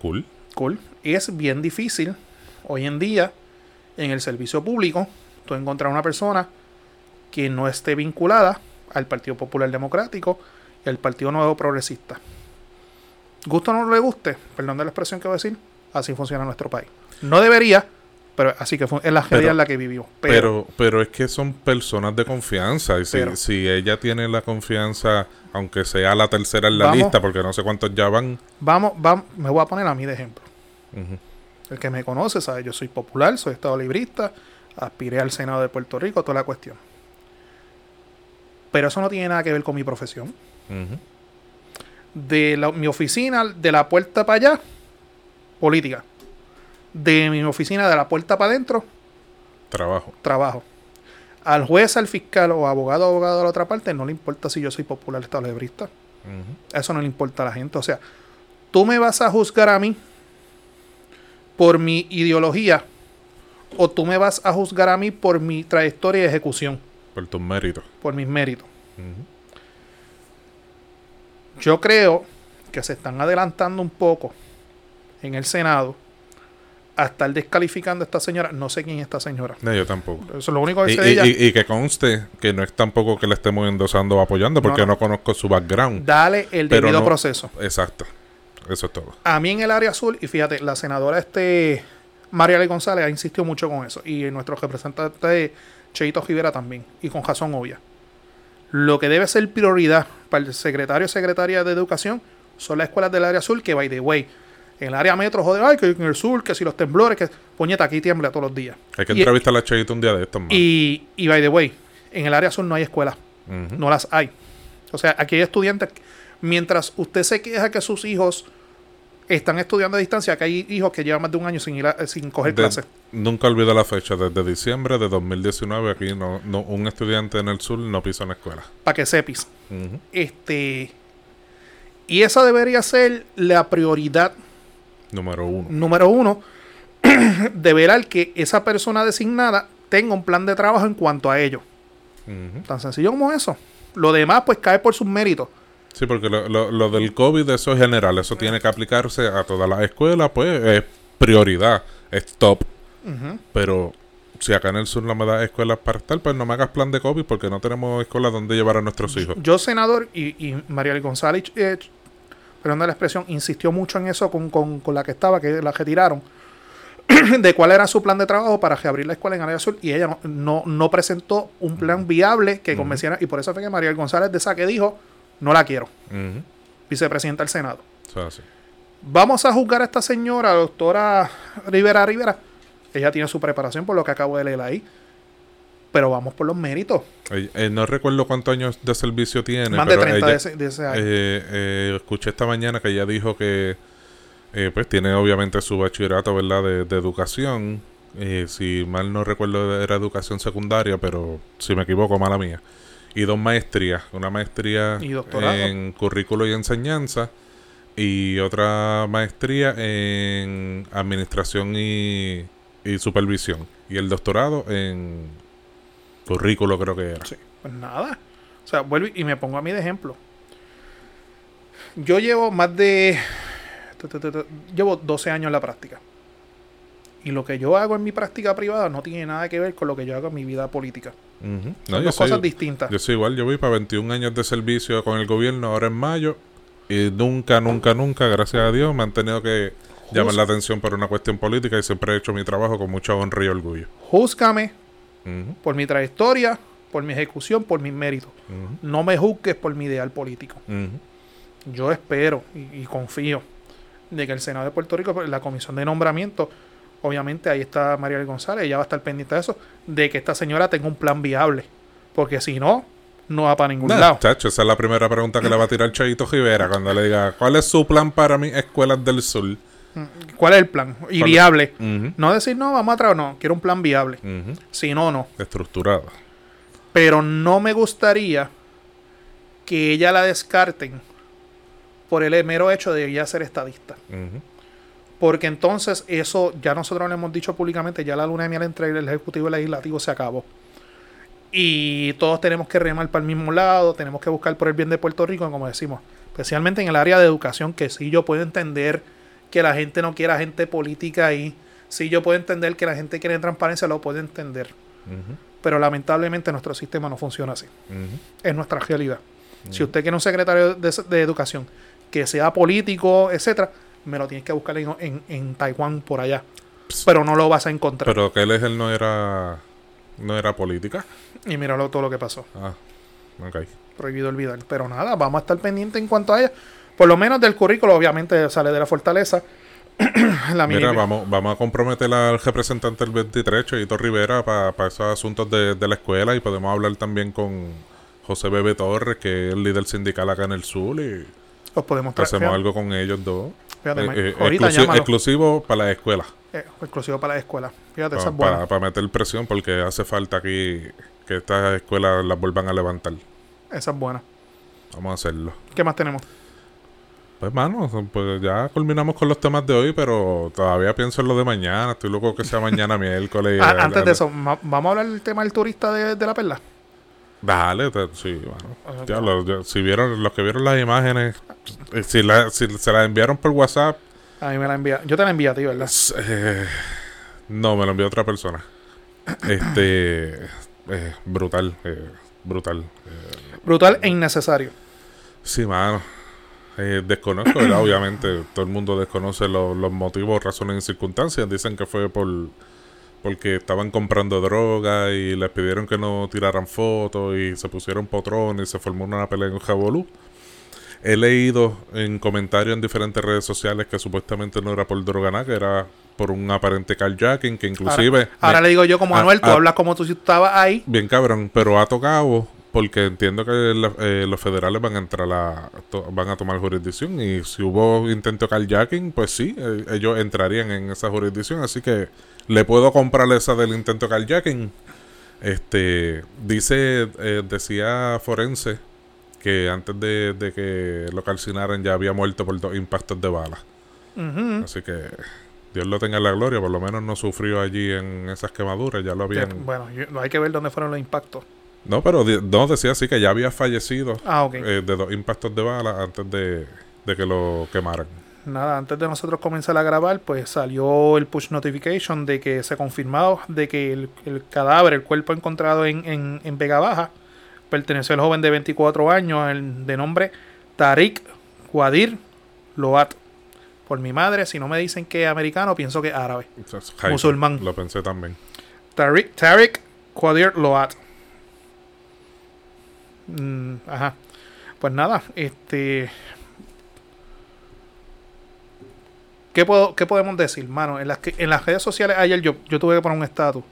Cool. Cool. Es bien difícil hoy en día en el servicio público tú encontrar una persona que no esté vinculada al Partido Popular Democrático y al Partido Nuevo Progresista. Gusto o no le guste, perdón de la expresión que voy a decir, así funciona nuestro país. No debería, Pero así que fue en la realidad en la que vivió. Pero, pero, es que son personas de confianza. Y si, si, ella tiene la confianza, aunque sea la tercera en la lista, porque no sé cuántos ya van. Vamos, vamos, me voy a poner a mí de ejemplo. El que me conoce sabe, yo soy popular, soy estado librista, aspiré al Senado de Puerto Rico, toda la cuestión. Pero eso no tiene nada que ver con mi profesión. De mi oficina, de la puerta para allá, política de mi oficina de la puerta para adentro. Trabajo. Trabajo. Al juez, al fiscal o abogado abogado de la otra parte, no le importa si yo soy popular estado librista. Eso no le importa a la gente. O sea, tú me vas a juzgar a mí por mi ideología o tú me vas a juzgar a mí por mi trayectoria y ejecución. Por tus méritos. Por mis méritos. Yo creo que se están adelantando un poco en el Senado a estar descalificando a esta señora. No sé quién es esta señora. No, yo tampoco. Eso es lo único que y, ella. Y, que conste que no es tampoco que le estemos endosando o apoyando, porque no, conozco su background. Dale el debido proceso. Exacto. Eso es todo. A mí en el área azul, y fíjate, la senadora este María González ha insistido mucho con eso. Y nuestro representante Cheito Rivera también. Y con razón obvia. Lo que debe ser prioridad para el secretario o secretaria de Educación son las escuelas del área azul, que by the way, en el área metro, joder, ay, que en el sur, que si los temblores, que puñeta, aquí tiembla todos los días. Hay que entrevistar a Cheito un día de estos. Y, y by the way, en el área sur no hay escuelas. No las hay. O sea, aquí hay estudiantes. Mientras usted se queja que sus hijos están estudiando a distancia, que hay hijos que llevan más de un año sin ir sin coger clases. Nunca olvido la fecha, desde diciembre de 2019 aquí no, no un estudiante en el sur no pisa una escuela. Para que sepis. Este y esa debería ser la prioridad Número uno. Número uno, de ver que esa persona designada tenga un plan de trabajo en cuanto a ello. Tan sencillo como eso. Lo demás, pues cae por sus méritos. Sí, porque lo, del COVID, eso es general. Eso tiene que aplicarse a todas las escuelas, pues es prioridad, es top. Pero si acá en el sur no me das escuelas para estar, pues no me hagas plan de COVID porque no tenemos escuelas donde llevar a nuestros hijos. Yo, senador, y, y María González eh, perdón la expresión, insistió mucho en eso con, con, la que estaba, que la retiraron, de cuál era su plan de trabajo para reabrir la escuela en Área Azul, y ella no, no, presentó un plan viable que convenciera, y por eso fue que María González de Saque dijo, no la quiero, vicepresidenta del Senado. Vamos a juzgar a esta señora, doctora Rivera Rivera, ella tiene su preparación por lo que acabo de leer ahí pero vamos por los méritos. Eh, no recuerdo cuántos años de servicio tiene. Más de 30 de, ese, año. Eh, eh, escuché esta mañana que ella dijo que pues tiene obviamente su bachillerato ¿verdad? De, educación. si mal no recuerdo era educación secundaria, pero si me equivoco, mala mía. Y dos maestrías. Una maestría en currículo y enseñanza y otra maestría en administración y, y supervisión. Y el doctorado en Currículo creo que era. Sí, pues nada. O sea, vuelvo y me pongo a mí de ejemplo. Yo llevo más de... Llevo 12 años en la práctica. Y lo que yo hago en mi práctica privada no tiene nada que ver con lo que yo hago en mi vida política. Son dos cosas distintas. Yo soy igual, yo voy para 21 años de servicio con el gobierno ahora en mayo. Y nunca, nunca, nunca, gracias a Dios, me han tenido que llamar la atención por una cuestión política y siempre he hecho mi trabajo con mucha honra y orgullo. Júzcame por mi trayectoria, por mi ejecución, por mis méritos. No me juzgues por mi ideal político. Yo espero y, confío de que el Senado de Puerto Rico, la comisión de nombramiento, obviamente ahí está María González, ella va a estar pendiente de eso, de que esta señora tenga un plan viable. Porque si no, no va para ningún lado. Chacho, esa es la primera pregunta que le va a tirar Chayito Rivera cuando le diga, ¿cuál es su plan para mis escuelas del sur? ¿Cuál es el plan? Y viable. No decir, no, vamos a traer, no, quiero un plan viable. Si no, no. Estructurado. Pero no me gustaría que ella la descarten por el mero hecho de ella ser estadista. Porque entonces eso, ya nosotros lo hemos dicho públicamente, ya la luna de miel entre el Ejecutivo y el Legislativo se acabó. Y todos tenemos que remar para el mismo lado, tenemos que buscar por el bien de Puerto Rico, como decimos. Especialmente en el área de educación, que sí yo puedo entender que la gente no quiera gente política ahí. Sí, yo puedo entender que la gente quiere transparencia, lo puedo entender. Pero lamentablemente nuestro sistema no funciona así. Es nuestra realidad. Si usted quiere un secretario de, educación que sea político, etcétera, me lo tienes que buscar en, en, Taiwán por allá. pero no lo vas a encontrar. Pero que él es él no era no era política. Y míralo todo lo que pasó. Ah, ok. Prohibido olvidar. Pero nada, vamos a estar pendientes en cuanto a ella. Por lo menos del currículo, obviamente sale de la fortaleza. la Mira, vamos, vamos a comprometer al representante del 23, Cheito Rivera, para esos asuntos de, de, la escuela y podemos hablar también con José Bebe Torres, que es el líder sindical acá en el sur. Y Los podemos Hacemos algo con ellos dos. Eh, eh, exclusivo para la escuela. Eh, exclusivo para la escuela. Fíjate, esa para, para meter presión, porque hace falta aquí que estas escuelas las vuelvan a levantar. Esa es buena. Vamos a hacerlo. ¿Qué más tenemos? Pues, mano, pues ya culminamos con los temas de hoy, pero todavía pienso en lo de mañana. Estoy loco que sea mañana miércoles. Ah, antes de eso, ¿vamos a hablar del tema del turista de, la perla? Dale, sí, bueno. Ya, los, si vieron, los que vieron las imágenes, eh, si, si se las enviaron por WhatsApp. A mí me la envía. Yo te la envié a ti, ¿verdad? Eh, no, me la envió otra persona. Este. Eh, brutal, brutal. brutal e innecesario. Sí, mano. Eh, desconozco, obviamente todo el mundo desconoce los motivos, razones y circunstancias. Dicen que fue por porque estaban comprando droga y les pidieron que no tiraran fotos y se pusieron potrones y se formó una pelea en Jabolú. He leído en comentarios en diferentes redes sociales que supuestamente no era por droga nada, que era por un aparente carjacking, que inclusive... Ahora, le digo yo como Manuel, tú hablas como tú si estabas ahí. Bien cabrón, pero ha tocado porque entiendo que eh, los federales van a entrar a van a tomar jurisdicción y si hubo intento de carjacking, pues sí, eh, ellos entrarían en esa jurisdicción, así que le puedo comprar esa del intento de carjacking. Este dice eh, decía forense que antes de, que lo calcinaran ya había muerto por dos impactos de bala. Así que Dios lo tenga en la gloria, por lo menos no sufrió allí en esas quemaduras, ya lo habían... Bueno, hay que ver dónde fueron los impactos. No, pero no decía así que ya había fallecido ah, eh, de dos impactos de bala antes de, que lo quemaran. Nada, antes de nosotros comenzar a grabar, pues salió el push notification de que se ha confirmado de que el, cadáver, el cuerpo encontrado en, en, Vega Baja, perteneció al joven de 24 años, el, de nombre Tariq Quadir Loat. Por mi madre, si no me dicen que es americano, pienso que es árabe. musulmán. Lo pensé también. Tariq, Tariq Quadir Loat. Mm, ajá. Pues nada, este. ¿Qué, puedo, ¿Qué podemos decir, mano? En las, en las redes sociales ayer yo, yo tuve que poner un estatus.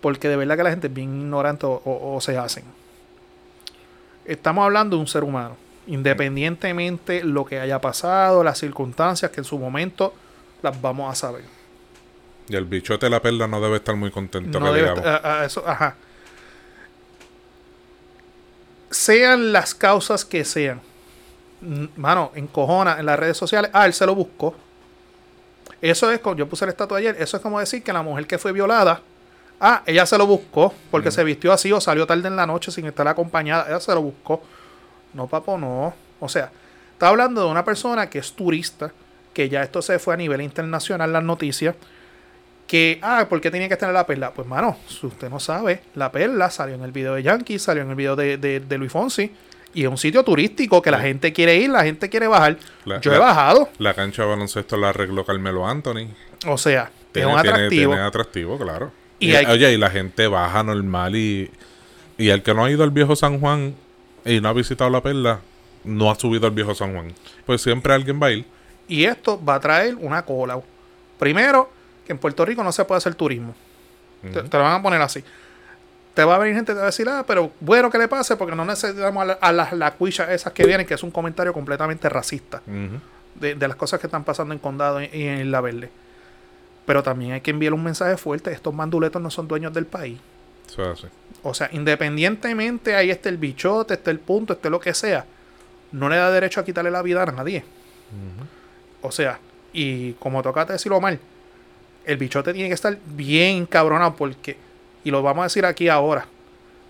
Porque de verdad que la gente es bien ignorante o, se hacen. Estamos hablando de un ser humano. Independientemente lo que haya pasado, las circunstancias que en su momento las vamos a saber. Y el bichote de la perla no debe estar muy contento. No debe eso, ajá sean las causas que sean, mano, encojona en las redes sociales, ah, él se lo buscó. Eso es, como yo puse el estatua ayer, eso es como decir que la mujer que fue violada, ah, ella se lo buscó porque se vistió así o salió tarde en la noche sin estar acompañada, ella se lo buscó. No, papo, no. O sea, está hablando de una persona que es turista, que ya esto se fue a nivel internacional, las noticias, que, ah, ¿por qué tenía que estar en la perla? Pues, mano, si usted no sabe, la perla salió en el video de Yankee, salió en el video de, de, Luis Fonsi. Y es un sitio turístico que la gente quiere ir, la gente quiere bajar. Yo he bajado. La cancha de baloncesto la arregló Carmelo Anthony. O sea, es un atractivo. Tiene, atractivo, claro. Y, Oye, y la gente baja normal y, y el que no ha ido al viejo San Juan y no ha visitado la perla, no ha subido al viejo San Juan. Pues siempre alguien va a ir. Y esto va a traer una cola. Primero, que en Puerto Rico no se puede hacer turismo. te, lo van a poner así. Te va a venir gente que va a decir, ah, pero bueno que le pase porque no necesitamos a, las la cuillas esas que vienen, que es un comentario completamente racista de, las cosas que están pasando en Condado y en, La Verde. Pero también hay que enviar un mensaje fuerte. Estos manduletos no son dueños del país. O sea, independientemente ahí esté el bichote, esté el punto, esté lo que sea, no le da derecho a quitarle la vida a nadie. O sea, y como tocaste decirlo mal, el bichote tiene que estar bien cabronado porque, y lo vamos a decir aquí ahora,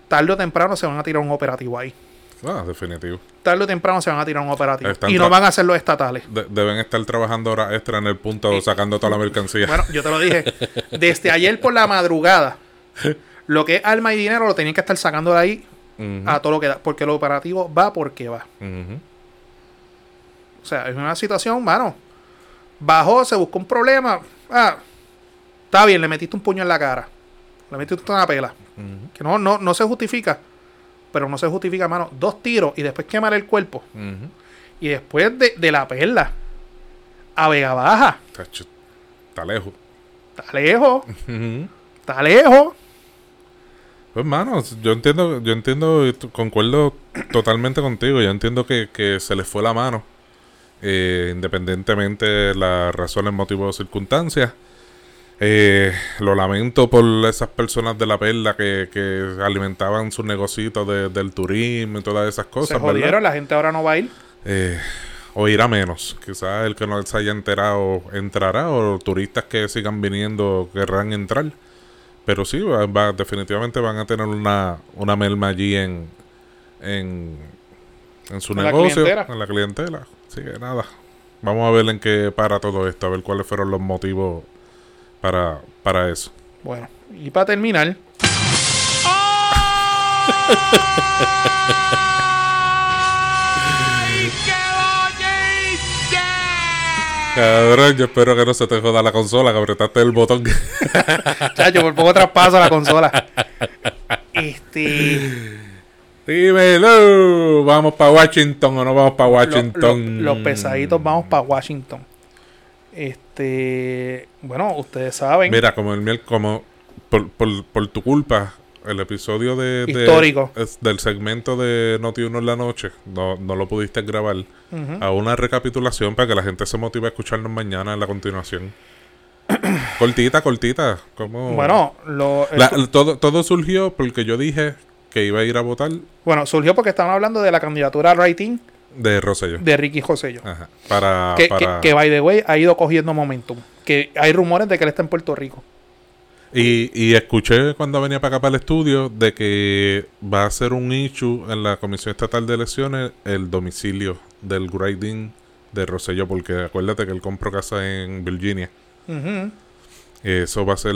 tarde o temprano se van a tirar un operativo ahí. Ah, definitivo. Tarde o temprano se van a tirar un operativo. y no van a ser los estatales. deben estar trabajando horas extra en el punto, sacando toda la mercancía. Bueno, yo te lo dije. Desde ayer por la madrugada, lo que es alma y dinero lo tenían que estar sacando de ahí a todo lo que da. Porque el operativo va porque va. O sea, es una situación, mano. Bajó, se buscó un problema. Ah, Está bien, le metiste un puño en la cara. Le metiste una pela. Que no, no, no se justifica. Pero no se justifica, mano. Dos tiros y después quemar el cuerpo. Y después de, de la perla a Vega Baja. Está lejos. Está lejos. Está lejos. Pues, mano, yo entiendo, yo entiendo, y concuerdo totalmente contigo. Yo entiendo que, que se les fue la mano, eh, independientemente de las razones, motivos o circunstancias. Eh, lo lamento por esas personas de la perla que, que alimentaban sus negocios de- del turismo y todas esas cosas. se ¿verdad? jodieron. La gente ahora no va a ir. Eh, o irá menos. Quizás el que no se haya enterado entrará, o turistas que sigan viniendo querrán entrar. Pero sí, va, va- definitivamente van a tener una, una merma allí en, en, en su En negocio, en la clientela. Así que nada, vamos a ver en qué para todo esto, a ver cuáles fueron los motivos para, para eso. Bueno, y para terminar, Cabrón, yo espero que no se te joda la consola, que apretaste el botón. chacho, por poco traspaso la consola. Este. Dímelo, vamos para Washington o no vamos para lo- Washington. lo- los pesaditos vamos para Washington. Este. Bueno, ustedes saben. Mira, como el miel, como por, por, por tu culpa, el episodio de, de- Histórico. es del segmento de Noti 1 en la noche, no, no lo pudiste grabar. A una recapitulación para que la gente se motive a escucharnos mañana en la continuación. cortita, cortita. Como... Bueno, lo, el- La- todo, todo surgió porque yo dije que iba a ir a votar bueno, surgió porque estaban hablando de la candidatura a writing de Rosselló. de Ricky Josello. Ajá. Para, que, que, para... que, by the way, ha ido cogiendo momentum. Que hay rumores de que él está en Puerto Rico. Y, y escuché cuando venía para acá para el estudio de que va a ser un issue en la Comisión Estatal de Elecciones el domicilio del grading de Rosselló, porque acuérdate que él compró casa en Virginia. Ujú. Eso va a ser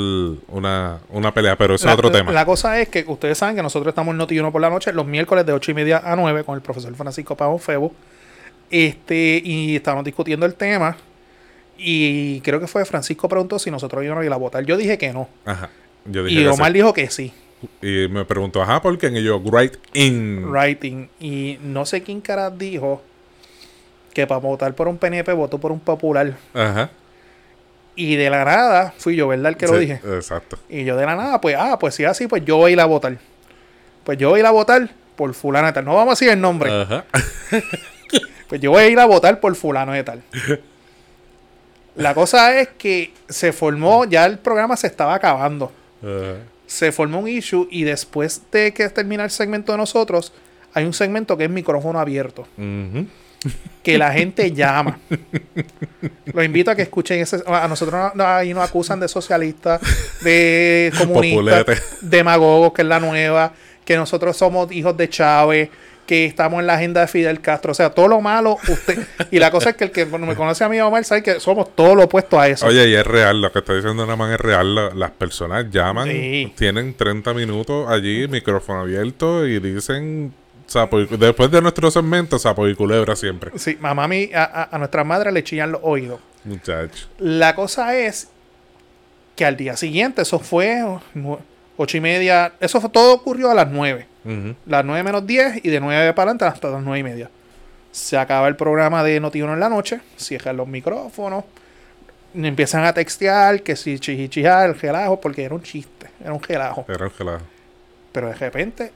una, una pelea, pero eso la, es otro tema. La cosa es que ustedes saben que nosotros estamos en Noti 1 por la noche, los miércoles de 8 y media a 9 con el profesor Francisco Pavón Febo. Este, y estábamos discutiendo el tema. Y creo que fue Francisco preguntó si nosotros íbamos a ir a votar. Yo dije que no. Ajá. Yo dije Y Omar sí. dijo que sí. Y me preguntó, ajá, ¿por qué? Y yo, right in. Writing. Y no sé quién cara dijo que para votar por un PNP votó por un popular. Ajá. Y de la nada fui yo, ¿verdad? El que lo dije. Exacto. Y yo de la nada, pues, ah, pues si así, pues yo voy a ir a votar. Pues yo voy a ir a votar por fulano de tal. No vamos a decir el nombre. Ajá. Pues yo voy a ir a votar por fulano de tal. La cosa es que se formó, ya el programa se estaba acabando. Ajá. Se formó un issue y después de que termina el segmento de nosotros, hay un segmento que es micrófono abierto, Ujú. Que la gente llama. Los invito a que escuchen ese. A nosotros no- no- ahí nos acusan de socialistas, de comunistas, demagogos, que es la nueva, que nosotros somos hijos de Chávez, que estamos en la agenda de Fidel Castro. O sea, todo lo malo, usted. y la cosa es que el que me conoce a mí, Omar, sabe que somos todo lo opuesto a eso. Oye, y es real, lo que está diciendo Naman es real. la- las personas llaman, Sí. tienen 30 minutos allí, micrófono abierto y dicen sapo y- después de nuestro segmento, sapo y culebra siempre. Sí, mamá, a, mí- a, a- nuestra madre le chillan los oídos. Muchacho. La cosa es que al día siguiente, eso fue ocho y media, eso fue, todo ocurrió a las nueve. Las nueve menos 10 y de 9 para adelante hasta las nueve y media. Se acaba el programa de Noti en la noche, cierran los micrófonos, empiezan a textear que si chichichija, el relajo, porque era un chiste, era un relajo. Era un gelado. Pero de repente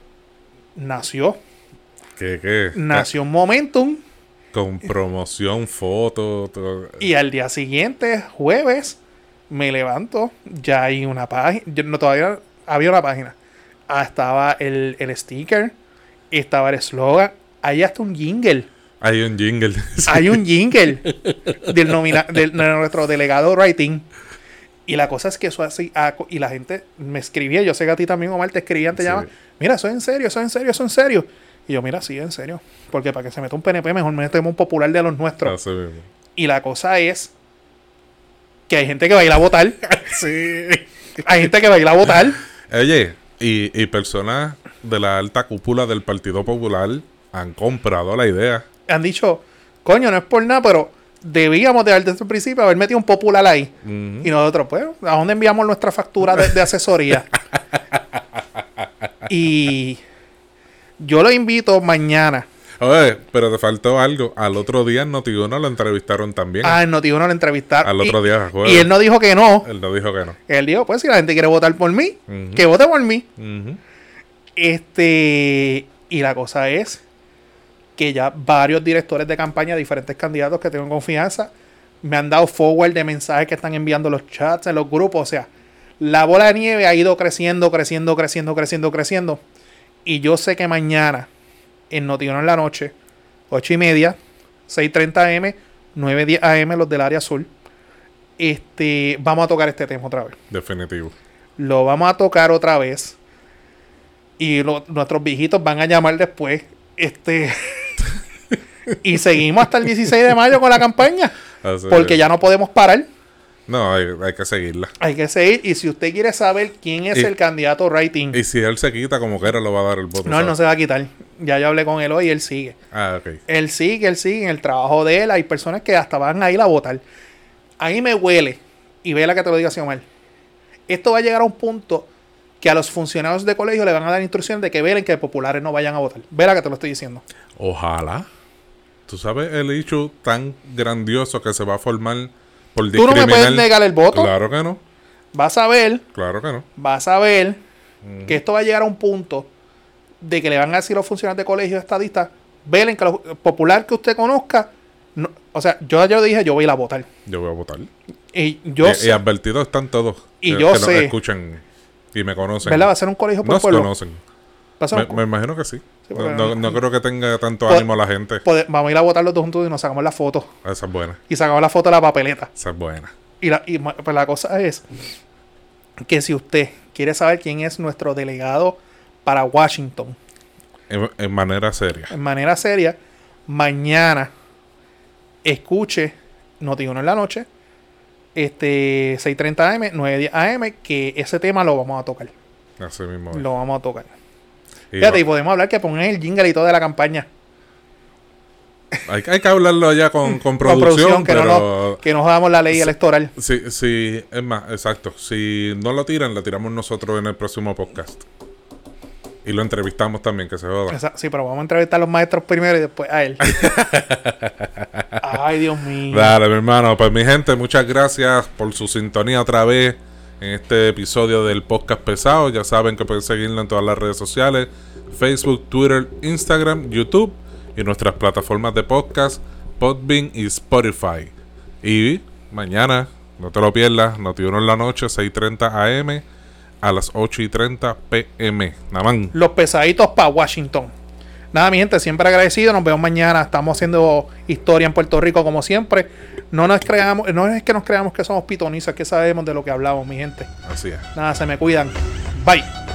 nació, ¿Qué, qué? nació un momentum Con promoción, foto, todo. y al día siguiente, jueves, me levanto, ya hay una página, no todavía había una página. Ah, estaba el, el sticker, estaba el eslogan, hay hasta un jingle. Hay un jingle. hay un jingle del, nomina- del- de nuestro delegado writing. Y la cosa es que eso así, ah, y la gente me escribía, yo sé que a ti también, Omar, te escribían, te Sí. llaman, mira, eso es en serio, eso es en serio, eso es en serio. Y yo, mira, sí, en serio. Porque para que se meta un PNP, mejor metemos un popular de los nuestros. Así mismo. Y la cosa es que hay gente que va a ir a votar. Sí. Hay gente que va a ir a votar. Oye, y, y personas de la alta cúpula del Partido Popular han comprado la idea. Han dicho, coño, no es por nada, pero debíamos de desde el principio haber metido un popular ahí. Y nosotros, pues, ¿a dónde enviamos nuestra factura de, de asesoría? y yo lo invito mañana. Oye, pero te faltó algo. Al otro día en Noti1 lo entrevistaron también. Ah, en Noti1 lo entrevistaron. Al otro y, día, jueves. Y él no dijo que no. Él no dijo que no. Él dijo, pues, si la gente quiere votar por mí, que vote por mí. Este, y la cosa es que ya varios directores de campaña, diferentes candidatos que tengo en confianza, me han dado forward de mensajes que están enviando los chats en los grupos. O sea, la bola de nieve ha ido creciendo, creciendo, creciendo, creciendo, creciendo. Y yo sé que mañana, en Notiuno en la noche, 8 y media, 6.30 am, 9.10 am, los del área azul, este, vamos a tocar este tema otra vez Definitivo. lo vamos a tocar otra vez. Y lo- nuestros viejitos van a llamar después. Este. y seguimos hasta el 16 de mayo con la campaña. Así Porque es. ya no podemos parar. No, hay, hay que seguirla. Hay que seguir. Y si usted quiere saber quién es Y- el candidato rating, Y si él se quita, como quiera, lo va a dar el voto. no, él no se va a quitar. Ya yo hablé con él hoy y él sigue. Ah, ok. Él sigue, él sigue en el trabajo de él. Hay personas que hasta van a ir a votar. Ahí me huele. Y vela que te lo diga así, Omar. Esto va a llegar a un punto que a los funcionarios de colegio le van a dar instrucciones de que velen que populares no vayan a votar. Vela que te lo estoy diciendo. Ojalá. Tú sabes el hecho tan grandioso que se va a formar por Tú no me puedes negar el voto. Claro que no. Vas a ver, Claro que no. vas a ver que esto va a llegar a un punto de que le van a decir a los funcionarios de colegio estadistas, velen que lo popular que usted conozca, no- o sea, yo ya dije, yo voy a ir a votar. Yo voy a votar. Y yo y, sé, y advertidos están todos. Y que, yo que nos sé. escuchan y me conocen. ¿verdad? Va a ser un colegio por Nos pueblo. conocen. Me, imagino que sí. no, no- creo que tenga tanto Pues- ánimo la gente. Pode- vamos a ir a votar los dos juntos y nos sacamos la foto. Esa es buena. Y sacamos la foto de la papeleta. Esa es buena. Y la, y pues la cosa es que si usted quiere saber quién es nuestro delegado para Washington En, en manera seria. en manera seria, mañana escuche Noti1 en la noche, este 6:30 AM, 9:10 AM, que ese tema lo vamos a tocar. Así mismo. Lo vamos a tocar. Fíjate, y podemos hablar que pongan el jingle y todo de la campaña. hay, hay que hablarlo ya con, con Con producción, que, no nos, que no jodamos la ley electoral. Sí, sí, es más, exacto. Si no lo tiran, lo tiramos nosotros en el próximo podcast. Y lo entrevistamos también, que se joda. Esa- sí, pero vamos a entrevistar a los maestros primero y después a él. Ay, Dios mío. Dale, mi hermano. Pues mi gente, muchas gracias por su sintonía otra vez en este episodio del podcast pesado. Ya saben que pueden seguirlo en todas las redes sociales. Facebook, Twitter, Instagram, YouTube y nuestras plataformas de podcast, Podbean y Spotify. Y mañana, no te lo pierdas, Noti1 en la noche, 6.30 am a las 8 y 30 pm. Namán. Los pesaditos para Washington. Nada, mi gente, siempre agradecido. Nos vemos mañana. Estamos haciendo historia en Puerto Rico como siempre. No nos creamos, no es que nos creamos que somos pitonizas, que sabemos de lo que hablamos, mi gente. Así es. Nada, se me cuidan. Bye.